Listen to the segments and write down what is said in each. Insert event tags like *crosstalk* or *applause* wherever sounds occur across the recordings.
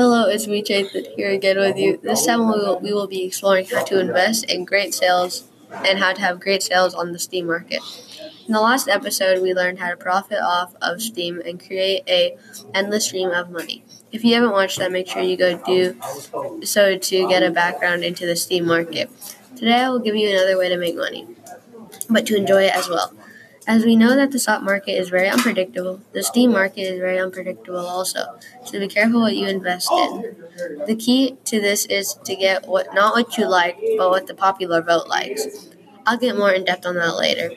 Hello, it's me, Chaitan, here again with you. This time we will, we will be exploring how to invest in great sales and how to have great sales on the Steam market. In the last episode, we learned how to profit off of Steam and create a endless stream of money. If you haven't watched that, make sure you go do so to get a background into the Steam market. Today, I will give you another way to make money, but to enjoy it as well. As we know that the stock market is very unpredictable, the Steam market is very unpredictable also. So be careful what you invest in. The key to this is to get what not what you like, but what the popular vote likes. I'll get more in depth on that later.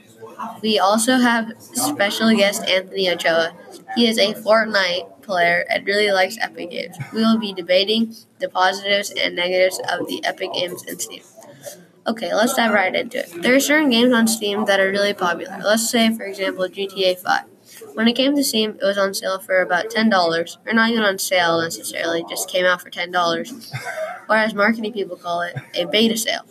We also have special guest Anthony Ochoa. He is a Fortnite player and really likes Epic Games. We will be debating the positives and negatives of the Epic Games in Steam. Okay, let's dive right into it. There are certain games on Steam that are really popular. Let's say, for example, GTA 5. When it came to Steam, it was on sale for about $10, or not even on sale necessarily, just came out for $10, *laughs* or as marketing people call it, a beta sale.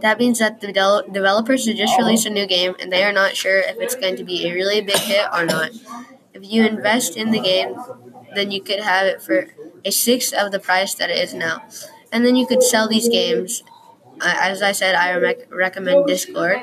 That means that the de- developers have just released a new game and they are not sure if it's going to be a really big hit or not. If you invest in the game, then you could have it for a sixth of the price that it is now. And then you could sell these games as I said, I rec- recommend Discord.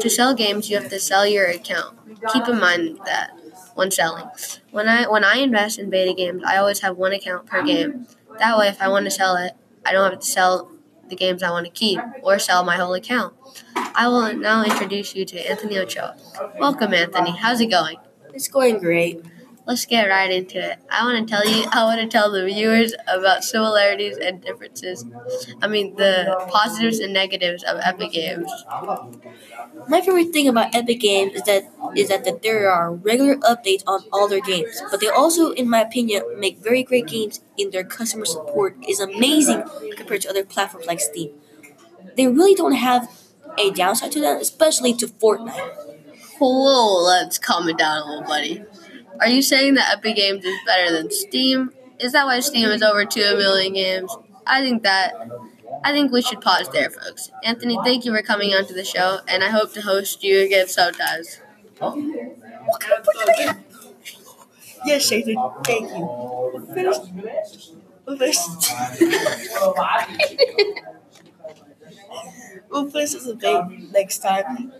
To sell games, you have to sell your account. Keep in mind that when selling. When I when I invest in beta games, I always have one account per game. That way, if I want to sell it, I don't have to sell the games I want to keep or sell my whole account. I will now introduce you to Anthony Ochoa. Welcome, Anthony. How's it going? It's going great let's get right into it. I want to tell you, I want to tell the viewers about similarities and differences. I mean, the positives and negatives of Epic Games. My favorite thing about Epic Games is that is that, that there are regular updates on all their games, but they also, in my opinion, make very great games. In their customer support is amazing compared to other platforms like Steam. They really don't have a downside to them, especially to Fortnite. Whoa, let's calm it down a little, buddy. Are you saying that Epic Games is better than Steam? Is that why Steam is over 2 million games? I think that I think we should pause there, folks. Anthony, thank you for coming onto the show, and I hope to host you again sometimes. What kind of put Yes, Shayton, thank you. Finish. Finish. *laughs* *laughs* We'll finish this debate next time.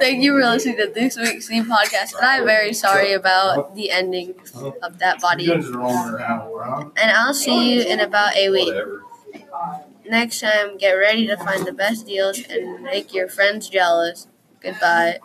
Thank you for listening to this week's Steam podcast. And I'm very sorry about the ending of that body. And I'll see you in about a week. Next time, get ready to find the best deals and make your friends jealous. Goodbye.